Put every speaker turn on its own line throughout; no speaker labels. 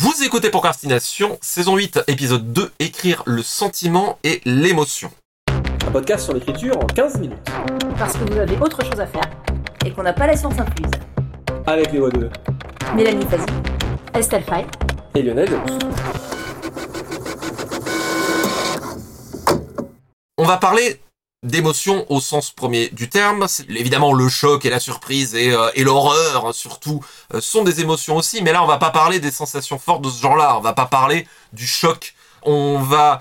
Vous écoutez Procrastination, saison 8, épisode 2, écrire le sentiment et l'émotion.
Un podcast sur l'écriture en 15 minutes.
Parce que vous avez autre chose à faire et qu'on n'a pas la science incluse.
Avec les voix de
Mélanie Fazi, Estelle Fay
et Lionel.
On va parler d'émotions au sens premier du terme. Évidemment, le choc et la surprise et, euh, l'horreur, surtout, euh, sont des émotions aussi. Mais là, on va pas parler des sensations fortes de ce genre-là. On va pas parler du choc. On va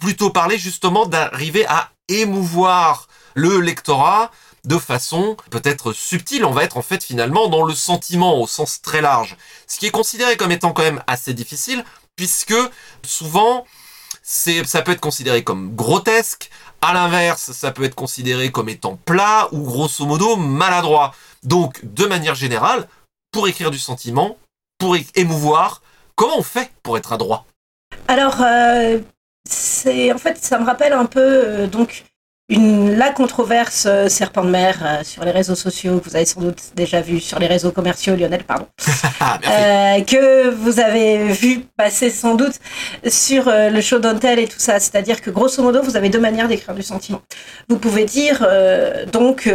plutôt parler justement d'arriver à émouvoir le lectorat de façon peut-être subtile. On va être en fait finalement dans le sentiment au sens très large. Ce qui est considéré comme étant quand même assez difficile, puisque souvent, ça peut être considéré comme grotesque, à l'inverse, ça peut être considéré comme étant plat ou grosso modo maladroit. Donc, de manière générale, pour écrire du sentiment, pour émouvoir, comment on fait pour être adroit?
Alors, euh, c'est en fait, ça me rappelle un peu euh, donc une la controverse euh, serpent de mer euh, sur les réseaux sociaux que vous avez sans doute déjà vu sur les réseaux commerciaux, Lionel, pardon,
Ah,
euh, que vous avez vu passer sans doute sur le show Don't Tell et tout ça. C'est-à-dire que grosso modo, vous avez deux manières d'écrire du sentiment. Vous pouvez dire donc,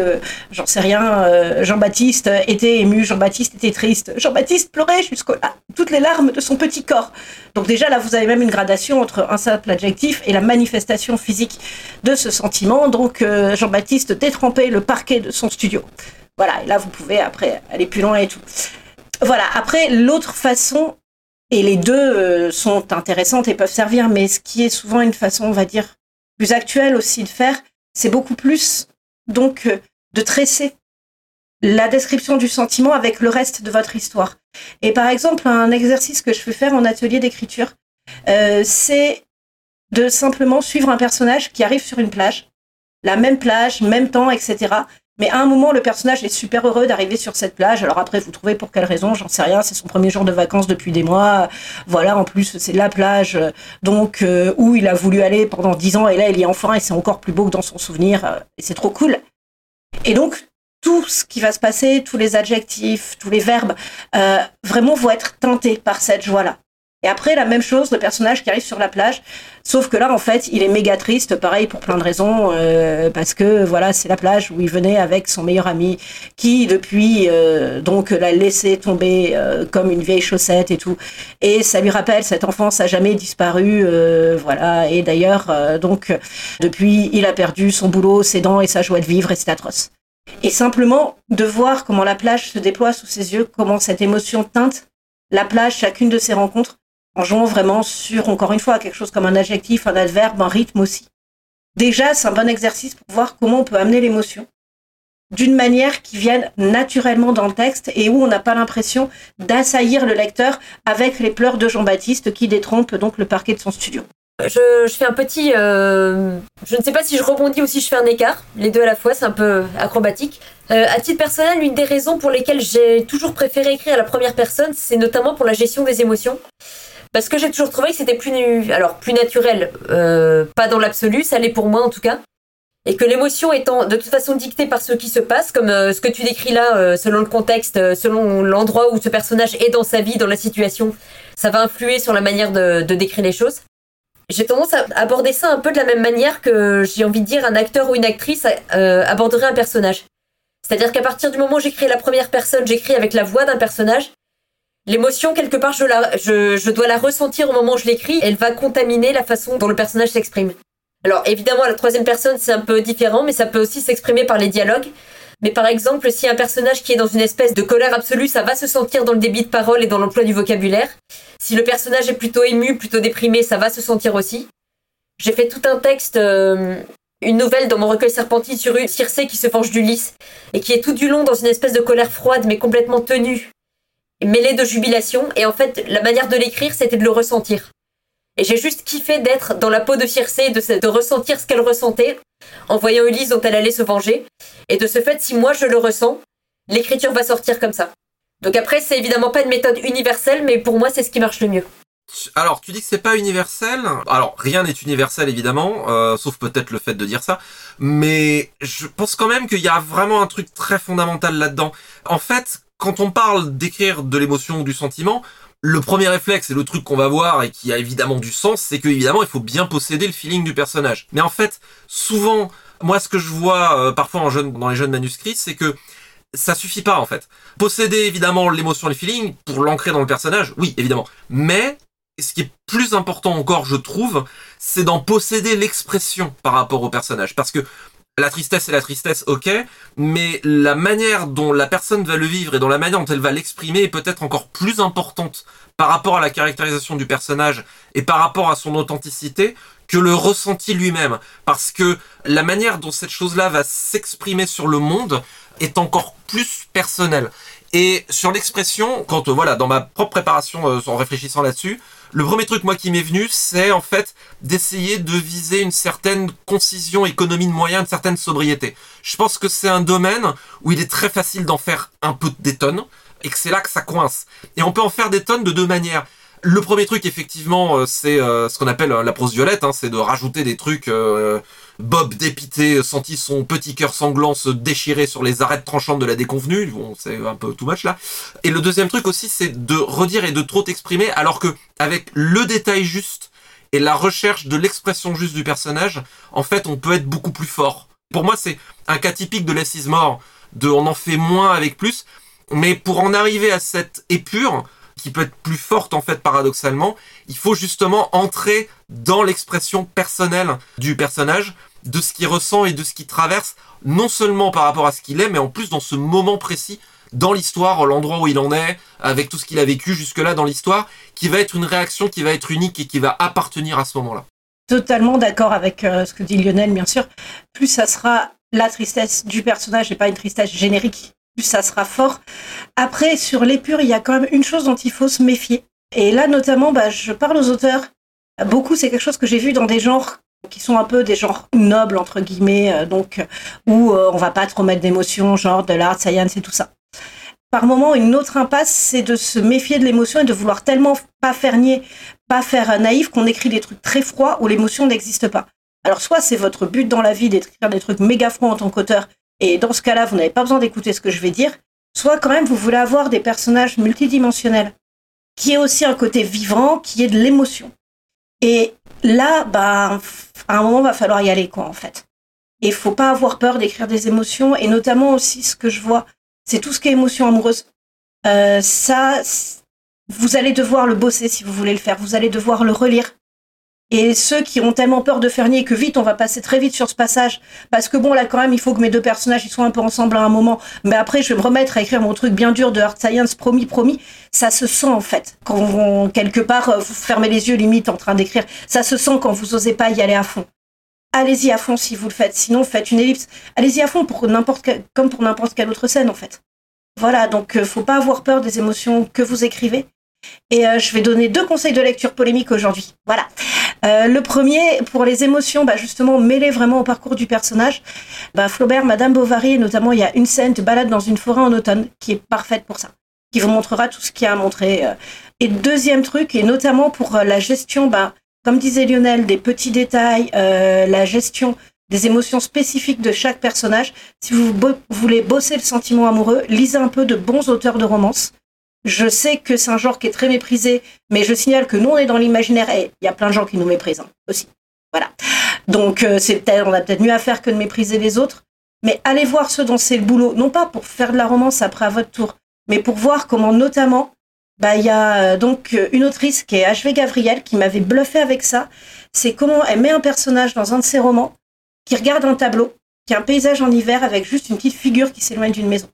j'en sais rien, Jean-Baptiste était ému, Jean-Baptiste était triste, Jean-Baptiste pleurait jusqu'au à toutes les larmes de son petit corps. Donc déjà là, vous avez même une gradation entre un simple adjectif et la manifestation physique de ce sentiment. Donc euh, Jean-Baptiste détrempait le parquet de son studio. Voilà, et là vous pouvez après aller plus loin et tout. Voilà, après l'autre façon, et les deux euh, sont intéressantes et peuvent servir, mais ce qui est souvent une façon, on va dire, plus actuelle aussi de faire, c'est beaucoup plus donc euh, de tresser la description du sentiment avec le reste de votre histoire. Et par exemple, un exercice que je fais faire en atelier d'écriture, c'est de simplement suivre un personnage qui arrive sur une plage, la même plage, même temps, etc. Mais à un moment, le personnage est super heureux d'arriver sur cette plage. Alors après, vous trouvez pour quelle raison, j'en sais rien. C'est son premier jour de vacances depuis des mois. Voilà, en plus, c'est la plage donc euh, où il a voulu aller pendant dix ans. Et là, il y est enfin et c'est encore plus beau que dans son souvenir. euh, et c'est trop cool. Et donc, tout ce qui va se passer, tous les adjectifs, tous les verbes, euh, vraiment vont être teintés par cette joie-là. Et après, la même chose, le personnage qui arrive sur la plage, sauf que là, en fait, il est méga triste, pareil, pour plein de raisons, euh, parce que, voilà, c'est la plage où il venait avec son meilleur ami, qui, depuis, euh, donc, l'a laissé tomber euh, comme une vieille chaussette et tout. Et ça lui rappelle, cette enfance a jamais disparu, euh, voilà. Et d'ailleurs, euh, donc, depuis, il a perdu son boulot, ses dents et sa joie de vivre, et c'est atroce. Et simplement de voir comment la plage se déploie sous ses yeux, comment cette émotion teinte la plage, chacune de ses rencontres, en jouant vraiment sur, encore une fois, quelque chose comme un adjectif, un adverbe, un rythme aussi. Déjà, c'est un bon exercice pour voir comment on peut amener l'émotion d'une manière qui vienne naturellement dans le texte et où on n'a pas l'impression d'assaillir le lecteur avec les pleurs de Jean-Baptiste qui détrompent donc le parquet de son studio.
Je, je fais un petit. euh, je ne sais pas si je rebondis ou si je fais un écart. Les deux à la fois, c'est un peu acrobatique. Euh, à titre personnel, l'une des raisons pour lesquelles j'ai toujours préféré écrire à la première personne, c'est notamment pour la gestion des émotions. Parce que j'ai toujours trouvé que c'était plus, alors, plus naturel. euh, pas dans l'absolu, ça l'est pour moi en tout cas. Et que l'émotion étant de toute façon dictée par ce qui se passe, comme euh, ce que tu décris là, euh, selon le contexte, selon l'endroit où ce personnage est dans sa vie, dans la situation, ça va influer sur la manière de- de décrire les choses j'ai tendance à aborder ça un peu de la même manière que j'ai envie de dire un acteur ou une actrice aborderait un personnage. C'est-à-dire qu'à partir du moment où j'écris la première personne, j'écris avec la voix d'un personnage. L'émotion, quelque part, je, dois la ressentir au moment où je l'écris. Elle va contaminer la façon dont le personnage s'exprime. Alors évidemment, la troisième personne, c'est un peu différent, mais ça peut aussi s'exprimer par les dialogues. Mais par exemple, si un personnage qui est dans une espèce de colère absolue, ça va se sentir dans le débit de parole et dans l'emploi du vocabulaire. Si le personnage est plutôt ému, plutôt déprimé, ça va se sentir aussi. J'ai fait tout un texte, euh, une nouvelle dans mon recueil Serpentine sur une Circé qui se venge d'Ulysse et qui est tout du long dans une espèce de colère froide mais complètement tenue, mêlée de jubilation. Et en fait, la manière de l'écrire, c'était de le ressentir. Et j'ai juste kiffé d'être dans la peau de Circé, de, de ressentir ce qu'elle ressentait en voyant Ulysse dont elle allait se venger. Et de ce fait, si moi je le ressens, l'écriture va sortir comme ça. Donc après, c'est évidemment pas une méthode universelle, mais pour moi, c'est ce qui marche le mieux.
Alors, tu dis que c'est pas universel. Alors, rien n'est universel, évidemment, euh, sauf peut-être le fait de dire ça. Mais je pense quand même qu'il y a vraiment un truc très fondamental là-dedans. En fait, quand on parle d'écrire de l'émotion ou du sentiment, le premier réflexe et le truc qu'on va voir et qui a évidemment du sens, c'est que évidemment il faut bien posséder le feeling du personnage. Mais en fait, souvent, moi ce que je vois euh, parfois dans les jeunes manuscrits, c'est que ça suffit pas en fait. Posséder évidemment l'émotion et le feeling pour l'ancrer dans le personnage, oui évidemment. Mais ce qui est plus important encore, je trouve, c'est d'en posséder l'expression par rapport au personnage. Parce que la tristesse est la tristesse, ok, mais la manière dont la personne va le vivre et dont la manière dont elle va l'exprimer est peut-être encore plus importante par rapport à la caractérisation du personnage et par rapport à son authenticité que le ressenti lui-même. Parce que la manière dont cette chose-là va s'exprimer sur le monde est encore plus personnelle. Et sur l'expression, quand euh, voilà, dans ma propre préparation, euh, en réfléchissant là-dessus, le premier truc moi qui m'est venu, c'est en fait d'essayer de viser une certaine concision, économie de moyens, une certaine sobriété. Je pense que c'est un domaine où il est très facile d'en faire un peu des tonnes et que c'est là que ça coince. Et on peut en faire des tonnes de deux manières. Le premier truc, effectivement, euh, c'est ce qu'on appelle la prose violette, hein, c'est de rajouter des trucs. Bob dépité sentit son petit cœur sanglant se déchirer sur les arêtes tranchantes de la déconvenue. Bon, c'est un peu too much là. Et le deuxième truc aussi, c'est de redire et de trop t'exprimer, alors que avec le détail juste et la recherche de l'expression juste du personnage, en fait, on peut être beaucoup plus fort. Pour moi, c'est un cas typique de Less is de on en fait moins avec plus. Mais pour en arriver à cette épure, qui peut être plus forte en fait paradoxalement, il faut justement entrer dans l'expression personnelle du personnage, de ce qu'il ressent et de ce qu'il traverse, non seulement par rapport à ce qu'il est, mais en plus dans ce moment précis dans l'histoire, l'endroit où il en est, avec tout ce qu'il a vécu jusque-là dans l'histoire, qui va être une réaction qui va être unique et qui va appartenir à ce moment-là.
Totalement d'accord avec euh, ce que dit Lionel, bien sûr. Plus ça sera la tristesse du personnage et pas une tristesse générique plus ça sera fort. Après, sur l'épure, il y a quand même une chose dont il faut se méfier. Et là, notamment, bah, je parle aux auteurs. Beaucoup, c'est quelque chose que j'ai vu dans des genres qui sont un peu des genres nobles, entre guillemets, euh, donc où euh, on va pas trop mettre d'émotion, genre de l'art, science et tout ça. Par moment, une autre impasse, c'est de se méfier de l'émotion et de vouloir tellement pas faire nier, pas faire naïf qu'on écrit des trucs très froids où l'émotion n'existe pas. Alors soit c'est votre but dans la vie d'écrire des trucs méga froids en tant qu'auteur et dans ce cas-là, vous n'avez pas besoin d'écouter ce que je vais dire, soit quand même vous voulez avoir des personnages multidimensionnels, qui est aussi un côté vivant, qui est de l'émotion. Et là, bah, à un moment, va falloir y aller, quoi, en fait. Et faut pas avoir peur d'écrire des émotions, et notamment aussi ce que je vois, c'est tout ce qui est émotion amoureuse. Euh, ça, vous allez devoir le bosser si vous voulez le faire. Vous allez devoir le relire. Et ceux qui ont tellement peur de faire que vite, on va passer très vite sur ce passage, parce que bon, là quand même, il faut que mes deux personnages ils soient un peu ensemble à un moment. Mais après, je vais me remettre à écrire mon truc bien dur de hard science, promis, promis. Ça se sent en fait quand on, quelque part euh, vous fermez les yeux limite en train d'écrire. Ça se sent quand vous osez pas y aller à fond. Allez-y à fond si vous le faites. Sinon, faites une ellipse. Allez-y à fond pour n'importe comme pour n'importe quelle autre scène en fait. Voilà, donc euh, faut pas avoir peur des émotions que vous écrivez. Et euh, je vais donner deux conseils de lecture polémiques aujourd'hui. Voilà. Euh, le premier, pour les émotions, bah, justement, mêlées vraiment au parcours du personnage. Bah, Flaubert, Madame Bovary, et notamment, il y a une scène de balade dans une forêt en automne qui est parfaite pour ça, qui vous montrera tout ce qu'il y a à montrer. Euh. Et deuxième truc, et notamment pour la gestion, bah, comme disait Lionel, des petits détails, la gestion des émotions spécifiques de chaque personnage. Si vous voulez bosser le sentiment amoureux, lisez un peu de bons auteurs de romances. Je sais que c'est un genre qui est très méprisé, mais je signale que nous, on est dans l'imaginaire et il y a plein de gens qui nous méprisent hein, aussi. Voilà. Donc, euh, c'est peut-être, on a peut-être mieux à faire que de mépriser les autres. Mais allez voir ceux dont c'est le boulot, non pas pour faire de la romance après à votre tour, mais pour voir comment, notamment, bah, il y a euh, donc euh, une autrice qui est H.V. Gavriel qui m'avait bluffé avec ça. C'est comment elle met un personnage dans un de ses romans qui regarde un tableau, qui est un paysage en hiver avec juste une petite figure qui s'éloigne d'une maison.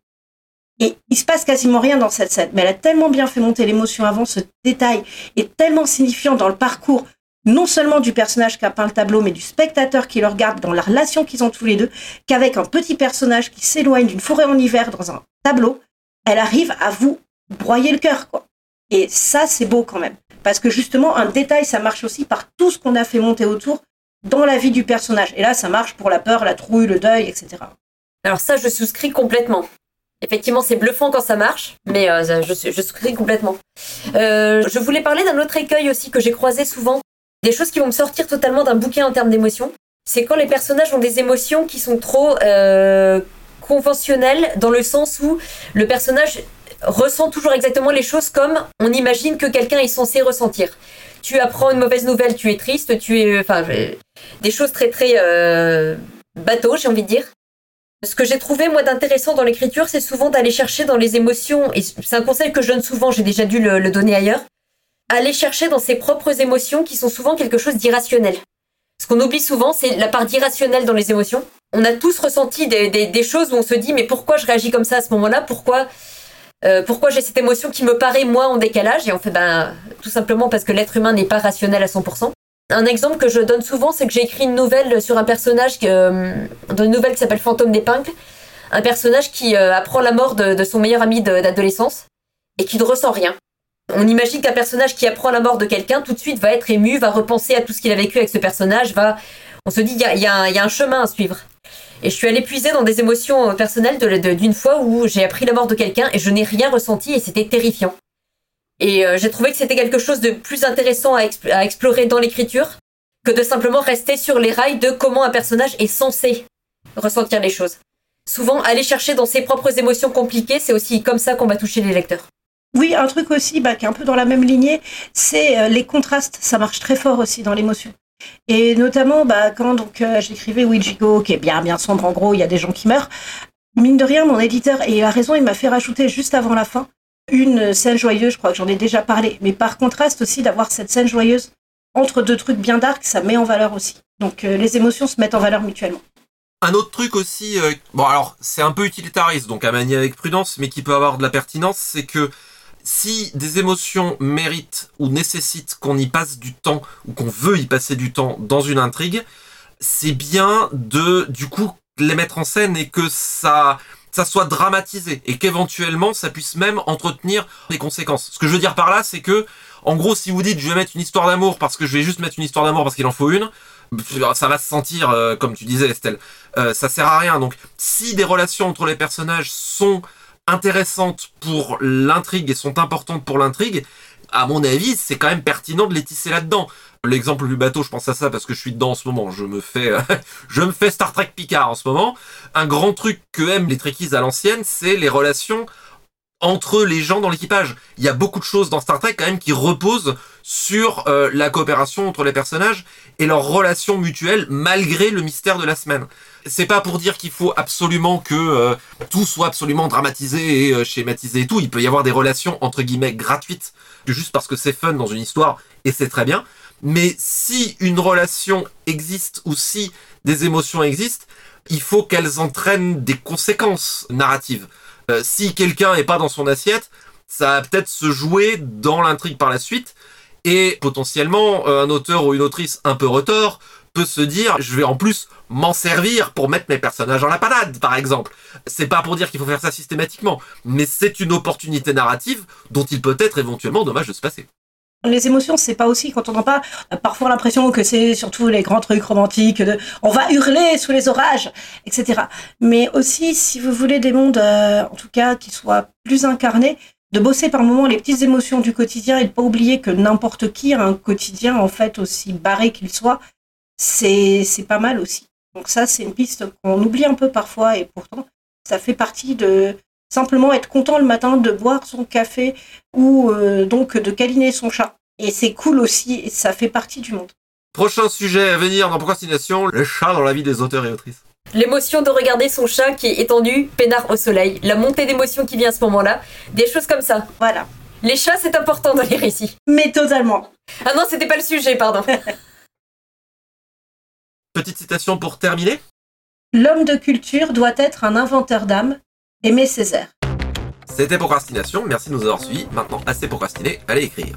Et il se passe quasiment rien dans cette scène, mais elle a tellement bien fait monter l'émotion avant, ce détail est tellement signifiant dans le parcours, non seulement du personnage qui a peint le tableau, mais du spectateur qui le regarde dans la relation qu'ils ont tous les deux, qu'avec un petit personnage qui s'éloigne d'une forêt en hiver dans un tableau, elle arrive à vous broyer le cœur, quoi. Et ça, c'est beau quand même. Parce que justement, un détail, ça marche aussi par tout ce qu'on a fait monter autour dans la vie du personnage. Et là, ça marche pour la peur, la trouille, le deuil, etc.
Alors ça, je souscris complètement. Effectivement, c'est bluffant quand ça marche, mais euh, je, je souscris complètement. Euh, je voulais parler d'un autre écueil aussi que j'ai croisé souvent, des choses qui vont me sortir totalement d'un bouquin en termes d'émotions. C'est quand les personnages ont des émotions qui sont trop euh, conventionnelles, dans le sens où le personnage ressent toujours exactement les choses comme on imagine que quelqu'un est censé ressentir. Tu apprends une mauvaise nouvelle, tu es triste, tu es, enfin, des choses très très bateau, j'ai envie de dire. Ce que j'ai trouvé moi d'intéressant dans l'écriture, c'est souvent d'aller chercher dans les émotions, et c'est un conseil que je donne souvent, j'ai déjà dû le, donner ailleurs, aller chercher dans ses propres émotions qui sont souvent quelque chose d'irrationnel. Ce qu'on oublie souvent, c'est la part d'irrationnel dans les émotions. On a tous ressenti des, choses où on se dit mais pourquoi je réagis comme ça à ce moment-là? Pourquoi euh, pourquoi j'ai cette émotion qui me paraît moi en décalage? Et en fait, ben, tout simplement parce que l'être humain n'est pas rationnel à 100%. Un exemple que je donne souvent, c'est que j'ai écrit une nouvelle sur un personnage, que, euh, une nouvelle qui s'appelle Fantôme d'épingle, un personnage qui euh, apprend la mort de, son meilleur ami d'adolescence et qui ne ressent rien. On imagine qu'un personnage qui apprend la mort de quelqu'un tout de suite va être ému, va repenser à tout ce qu'il a vécu avec ce personnage, va, on se dit il y a, y a, un chemin à suivre. Et je suis allée puiser dans des émotions personnelles d'une fois où j'ai appris la mort de quelqu'un et je n'ai rien ressenti et c'était terrifiant. Et euh, j'ai trouvé que c'était quelque chose de plus intéressant à, explorer dans l'écriture que de simplement rester sur les rails de comment un personnage est censé ressentir les choses. Souvent, aller chercher dans ses propres émotions compliquées, c'est aussi comme ça qu'on va toucher les lecteurs.
Oui, un truc aussi bah, qui est un peu dans la même lignée, c'est euh, les contrastes. Ça marche très fort aussi dans l'émotion. Et notamment, bah, quand donc euh, j'écrivais Ouijigo, qui est bien bien sombre, en gros, il y a des gens qui meurent. Mine de rien, mon éditeur, et il a raison, il m'a fait rajouter juste avant la fin une scène joyeuse, je crois que j'en ai déjà parlé. Mais par contraste aussi, d'avoir cette scène joyeuse entre deux trucs bien dark, ça met en valeur aussi. Donc euh, les émotions se mettent en valeur mutuellement.
Un autre truc aussi, euh, bon alors c'est un peu utilitariste, donc à manier avec prudence, mais qui peut avoir de la pertinence, c'est que si des émotions méritent ou nécessitent qu'on y passe du temps ou qu'on veut y passer du temps dans une intrigue, c'est bien de du coup les mettre en scène et que ça ça soit dramatisé et qu'éventuellement ça puisse même entretenir des conséquences. Ce que je veux dire par là, c'est que, en gros, si vous dites je vais mettre une histoire d'amour parce que je vais juste mettre une histoire d'amour parce qu'il en faut une, ça va se sentir, euh, comme tu disais Estelle, euh, ça sert à rien. Donc, si des relations entre les personnages sont intéressantes pour l'intrigue et sont importantes pour l'intrigue, à mon avis, c'est quand même pertinent de les tisser là-dedans. L'exemple du bateau, je pense à ça parce que je suis dedans en ce moment. Je me fais, Star Trek Picard en ce moment. Un grand truc que aiment les Trekkies à l'ancienne, c'est les relations entre les gens dans l'équipage. Il y a beaucoup de choses dans Star Trek quand même qui reposent sur euh, la coopération entre les personnages et leurs relations mutuelles malgré le mystère de la semaine. C'est pas pour dire qu'il faut absolument que euh, tout soit absolument dramatisé et euh, schématisé et tout. Il peut y avoir des relations entre guillemets gratuites juste parce que c'est fun dans une histoire et c'est très bien. Mais si une relation existe ou si des émotions existent, il faut qu'elles entraînent des conséquences narratives. Euh, si quelqu'un n'est pas dans son assiette, ça va peut-être se jouer dans l'intrigue par la suite. Et potentiellement, un auteur ou une autrice un peu retors se dire, je vais en plus m'en servir pour mettre mes personnages en la panade, par exemple. C'est pas pour dire qu'il faut faire ça systématiquement, mais c'est une opportunité narrative dont il peut être éventuellement dommage de se passer.
Les émotions, c'est pas aussi quand on entend pas parfois l'impression que c'est surtout les grands trucs romantiques de on va hurler sous les orages, etc. Mais aussi, si vous voulez des mondes, euh, en tout cas, qui soient plus incarnés, de bosser par moments les petites émotions du quotidien et de pas oublier que n'importe qui a un quotidien en fait aussi barré qu'il soit, c'est pas mal aussi. Donc ça, c'est une piste qu'on oublie un peu parfois et pourtant ça fait partie de simplement être content le matin de boire son café ou euh, donc de câliner son chat. Et c'est cool aussi, et ça fait partie du monde.
Prochain sujet à venir dans Procrastination, le chat dans la vie des auteurs et autrices.
L'émotion de regarder son chat qui est étendu, peinard au soleil, la montée d'émotion qui vient à ce moment-là, des choses comme ça.
Voilà.
Les chats, c'est important dans les récits.
Mais totalement.
Ah non, c'était pas le sujet, pardon.
Petite citation pour terminer.
L'homme de culture doit être un inventeur d'âme, Aimé Césaire.
C'était Procrastination, merci de nous avoir suivis. Maintenant, assez procrastiné, allez écrire.